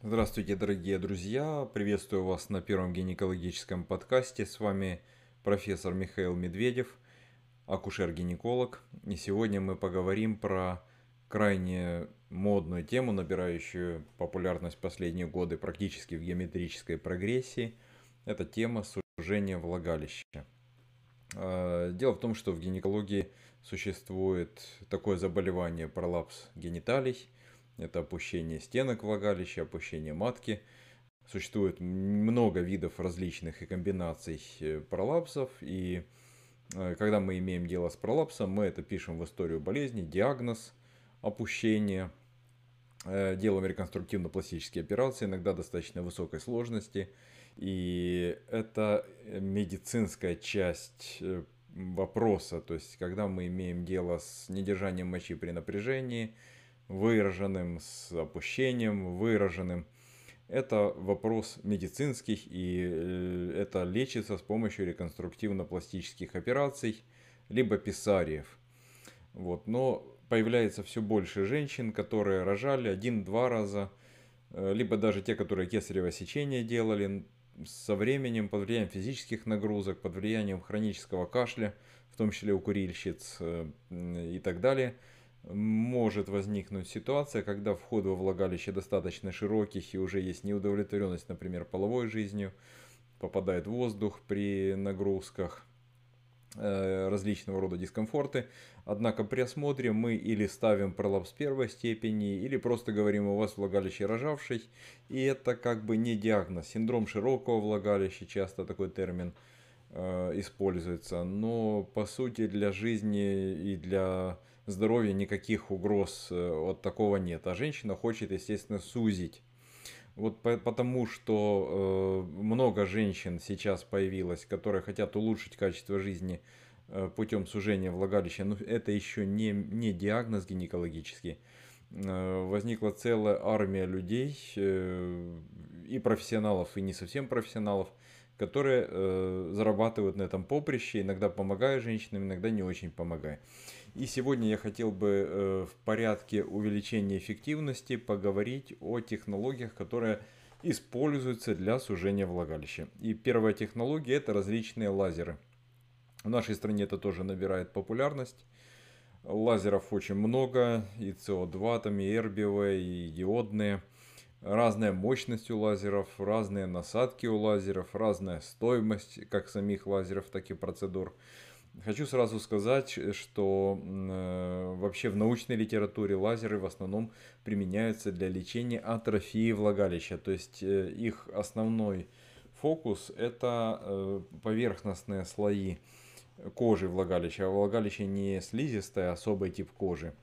Здравствуйте, дорогие друзья! Приветствую вас на первом гинекологическом подкасте. С вами профессор Михаил Медведев, акушер-гинеколог. И сегодня мы поговорим про крайне модную тему, набирающую популярность последние годы практически в геометрической прогрессии. Это тема сужения влагалища. А, дело в том, что в гинекологии существует такое заболевание пролапс гениталий – это опущение стенок влагалища, опущение матки. Существует много видов различных и комбинаций э, пролапсов. И э, когда мы имеем дело с пролапсом, мы это пишем в историю болезни, диагноз, опущение, э, делаем реконструктивно-пластические операции, иногда достаточно высокой сложности. И это медицинская часть вопроса, то есть когда мы имеем дело с недержанием мочи при напряжении, выраженным, с опущением выраженным. Это вопрос медицинских, и э, это лечится с помощью реконструктивно-пластических операций, либо писариев. Вот. Но появляется все больше женщин, которые рожали один-два раза, э, либо даже те, которые кесарево сечение делали, со временем, под влиянием физических нагрузок, под влиянием хронического кашля, в том числе у курильщиц э, и так далее – может возникнуть ситуация, когда вход во влагалище достаточно широких и уже есть неудовлетворенность, например, половой жизнью, попадает воздух при нагрузках, э, различного рода дискомфорты. Однако при осмотре мы или ставим пролапс первой степени, или просто говорим, у вас влагалище рожавший. И это как бы не диагноз. Синдром широкого влагалища, часто такой термин э, используется. Но по сути для жизни и для здоровья никаких угроз э, от такого нет. А женщина хочет, естественно, сузить. Вот потому что э, много женщин сейчас появилось, которые хотят улучшить качество жизни э, путем сужения влагалища. Но это еще не, не диагноз гинекологический. Э, возникла целая армия людей, э, и профессионалов, и не совсем профессионалов, которые зарабатывают на этом поприще, иногда помогая женщинам, иногда не очень помогая. И сегодня я хотел бы э, в порядке увеличения эффективности поговорить о технологиях, которые используются для сужения влагалища. И первая технология это различные лазеры. В нашей стране это тоже набирает популярность. Лазеров очень много, и СО2, там, и эрбиевые, и диодные. Разная мощность у лазеров, разные насадки у лазеров, разная стоимость как самих лазеров, так и процедур. Хочу сразу сказать, что э, вообще в научной литературе лазеры в основном применяются для лечения атрофии влагалища. То есть э, их основной фокус это э, поверхностные слои кожи влагалища. А влагалище не слизистая, а особый тип кожи.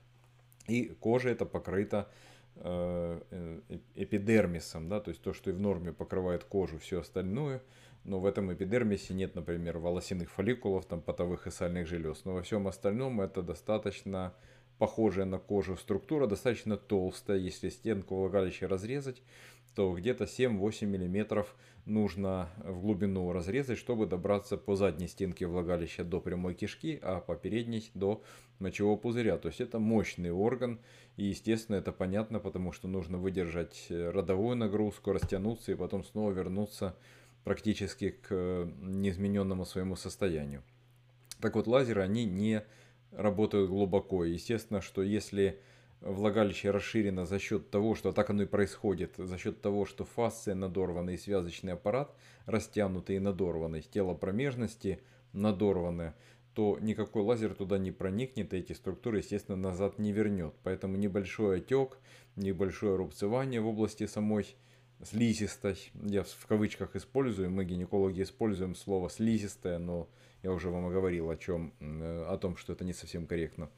И кожа это покрыта э, э, эпидермисом, да, то есть то, что и в норме покрывает кожу, все остальное – но в этом эпидермисе нет, например, волосяных фолликулов, там, потовых и сальных желез. Но во всем остальном это достаточно похожая на кожу структура, достаточно толстая. Если стенку влагалища разрезать, то где-то 7-8 мм нужно в глубину разрезать, чтобы добраться по задней стенке влагалища до прямой кишки, а по передней до мочевого пузыря. То есть это мощный орган, и естественно это понятно, потому что нужно выдержать родовую нагрузку, растянуться и потом снова вернуться практически к э, неизмененному своему состоянию. Так вот, лазеры, они не работают глубоко. Естественно, что если влагалище расширено за счет того, что так оно и происходит, за счет того, что фасция надорвана и связочный аппарат растянутый и надорванный, тело промежности надорванное, то никакой лазер туда не проникнет, и эти структуры, естественно, назад не вернет. Поэтому небольшой отек, небольшое рубцевание в области самой слизистой, я в кавычках использую, мы гинекологи используем слово слизистая, но я уже вам говорил о чем, э, о том, что это не совсем корректно.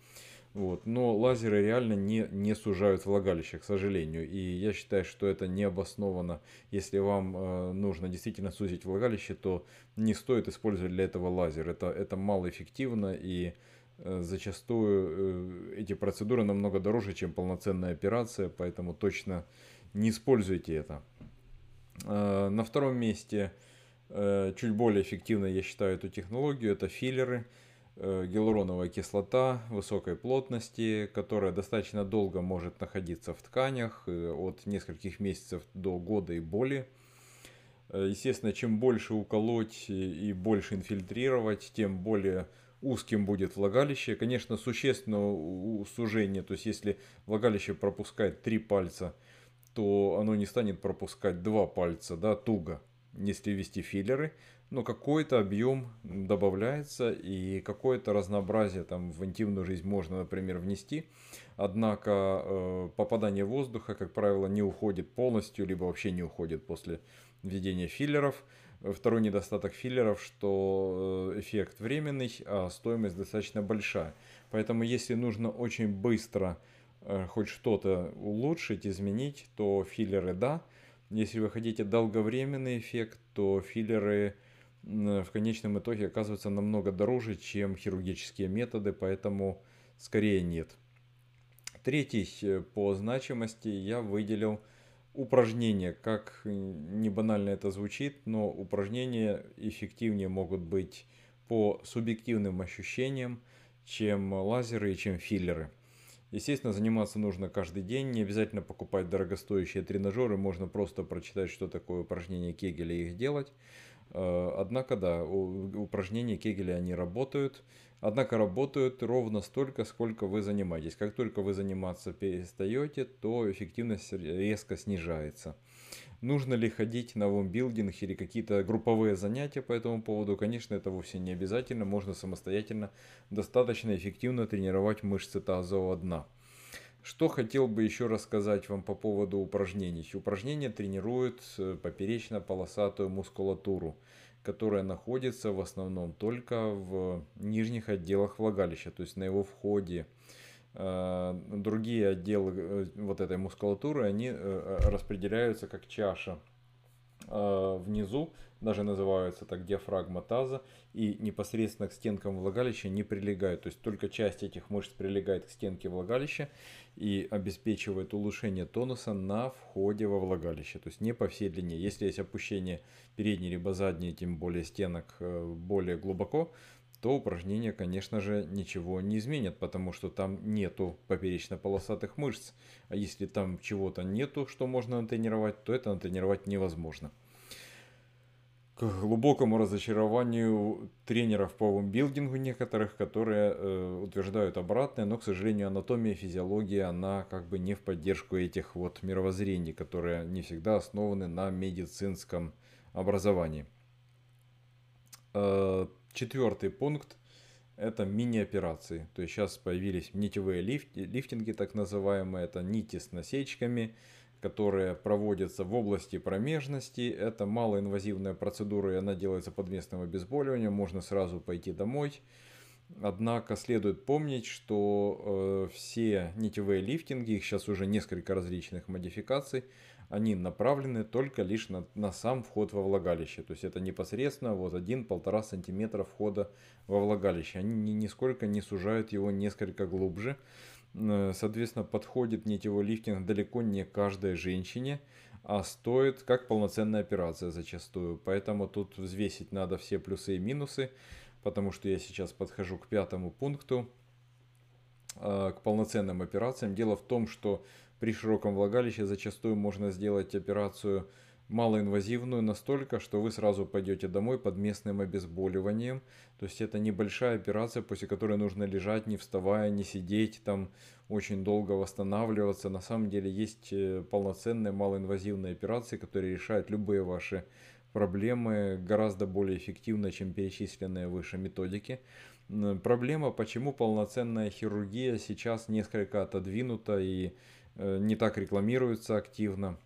Вот. Но лазеры реально не, не сужают влагалище, к сожалению. И я считаю, что это не обоснованно. Если вам э, нужно действительно сузить влагалище, то не стоит использовать для этого лазер. Это, это малоэффективно и э, зачастую э, эти процедуры намного дороже, чем полноценная операция. Поэтому точно не используйте это. Э, на втором месте, э, чуть более эффективно я считаю эту технологию, это филлеры. э, гиалуроновая кислота высокой плотности, которая достаточно долго может находиться в тканях, от нескольких месяцев до года и более. Естественно, чем больше уколоть и больше инфильтрировать, тем более узким будет влагалище. Конечно, существенного сужения, то есть если влагалище пропускает три пальца, то оно не станет пропускать два пальца, да, туго, если ввести филлеры, но какой-то объем добавляется и какое-то разнообразие там в интимную жизнь можно, например, внести. Однако э, попадание воздуха, как правило, не уходит полностью, либо вообще не уходит после введения филлеров. Второй недостаток филлеров, что э, эффект временный, а стоимость достаточно большая. Поэтому если нужно очень быстро хоть что-то улучшить, изменить, то филлеры да. Если вы хотите долговременный эффект, то филлеры в конечном итоге оказываются намного дороже, чем хирургические методы, поэтому скорее нет. Третий э, по значимости я выделил – упражнения, как не банально это звучит, но упражнения эффективнее могут быть по субъективным ощущениям, чем лазеры и чем филлеры. Естественно, заниматься нужно каждый день, не обязательно покупать дорогостоящие тренажеры, можно просто прочитать, что такое упражнения Кегеля и их делать. Э, однако, да, упражнения Кегеля, они работают, Однако работают ровно столько, сколько вы занимаетесь. Как только вы заниматься перестаете, то эффективность резко снижается. Нужно ли ходить на вомбилдинг или какие-то групповые занятия по этому поводу? Конечно, это вовсе не обязательно. Можно самостоятельно достаточно эффективно тренировать мышцы тазового дна. Что хотел бы еще рассказать вам по поводу упражнений. Упражнения тренируют э, поперечно-полосатую мускулатуру которая находится в основном только в нижних отделах влагалища, то есть на его входе. Э, другие отделы э, вот этой мускулатуры, они э, распределяются как чаша внизу, даже называются так диафрагма таза, и непосредственно к стенкам влагалища не прилегают. То есть только часть этих мышц прилегает к стенке влагалища и обеспечивает улучшение тонуса на входе во влагалище. То есть не по всей длине. Если есть опущение передней либо задней, тем более стенок более глубоко, то упражнения, конечно же, ничего не изменят, потому что там нету поперечно-полосатых мышц. А если там чего-то нету, что можно натренировать, то это натренировать невозможно к глубокому разочарованию тренеров по вомбилдингу некоторых, которые э, утверждают обратное, но, к сожалению, анатомия, физиология, она как бы не в поддержку этих вот мировоззрений, которые не всегда основаны на медицинском образовании. Четвертый пункт – это мини-операции. То есть сейчас появились нитевые лифти, лифтинги, так называемые, это нити с насечками – которые проводятся в области промежности. Это малоинвазивная процедура, и она делается под местным обезболиванием. Можно сразу пойти домой. Однако следует помнить, что э, все нитевые лифтинги, их сейчас уже несколько различных модификаций, они направлены только лишь на, на сам вход во влагалище. То есть это непосредственно вот 1-1,5 см входа во влагалище. Они ни, нисколько не сужают его несколько глубже. Э, соответственно, подходит нитевой лифтинг далеко не каждой женщине, а стоит как полноценная операция зачастую. Поэтому тут взвесить надо все плюсы и минусы, потому что я сейчас подхожу к пятому пункту, э, к полноценным операциям. Дело в том, что при широком влагалище зачастую можно сделать операцию малоинвазивную настолько, что вы сразу пойдете домой под местным обезболиванием. То есть это небольшая операция, после которой нужно лежать, не вставая, не сидеть, там очень долго восстанавливаться. На самом деле есть э, полноценные малоинвазивные операции, которые решают любые ваши проблемы гораздо более эффективно, чем перечисленные выше методики. Проблема, почему полноценная хирургия сейчас несколько отодвинута и не так рекламируется активно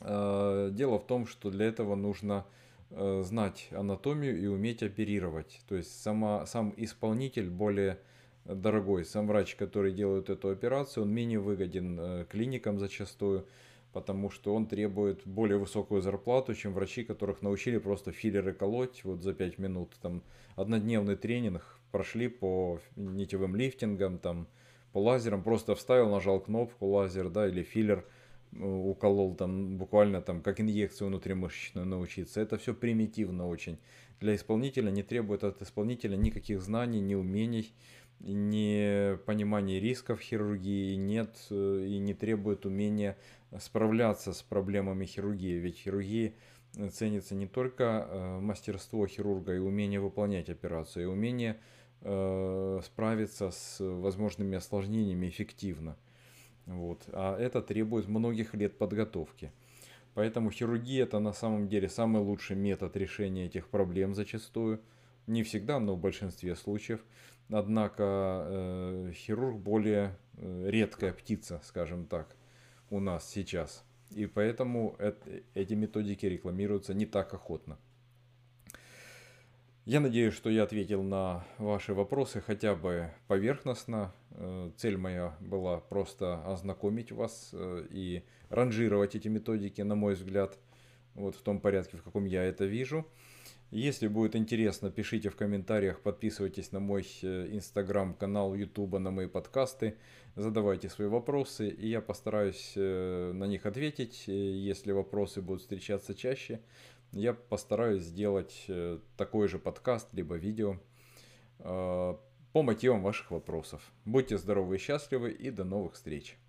Э, дело в том, что для этого нужно э, знать анатомию и уметь оперировать. То есть сама, сам исполнитель более дорогой. Сам врач, который делает эту операцию, он менее выгоден э, клиникам зачастую, потому что он требует более высокую зарплату, чем врачи, которых научили просто филлеры колоть вот за 5 минут. Там однодневный тренинг прошли по нитевым лифтингам, там, по лазерам, просто вставил, нажал кнопку лазер, да, или филлер – уколол там буквально там как инъекцию внутримышечную научиться. Это все примитивно очень. Для исполнителя не требует от исполнителя никаких знаний, ни умений, ни понимания рисков хирургии, нет э, и не требует умения справляться с проблемами хирургии. Ведь хирургии ценится не только э, мастерство хирурга и умение выполнять операцию, и умение э, справиться с возможными осложнениями эффективно. Вот. А это требует многих лет подготовки. Поэтому хирургия это на самом деле самый лучший метод решения этих проблем зачастую. Не всегда, но в большинстве случаев. Однако э, хирург более э, редкая птица, скажем так, у нас сейчас. И поэтому это, эти методики рекламируются не так охотно. Я надеюсь, что я ответил на ваши вопросы хотя бы поверхностно. Э, цель моя была просто ознакомить вас э, и ранжировать эти методики, на мой взгляд, вот в том порядке, в каком я это вижу. Если будет интересно, пишите в комментариях, подписывайтесь на мой э, инстаграм-канал, ютуба, на мои подкасты, задавайте свои вопросы, и я постараюсь на них ответить. Если вопросы будут встречаться чаще, я постараюсь сделать э, такой же подкаст, либо видео по мотивам ваших вопросов. Будьте здоровы и счастливы, и до новых встреч!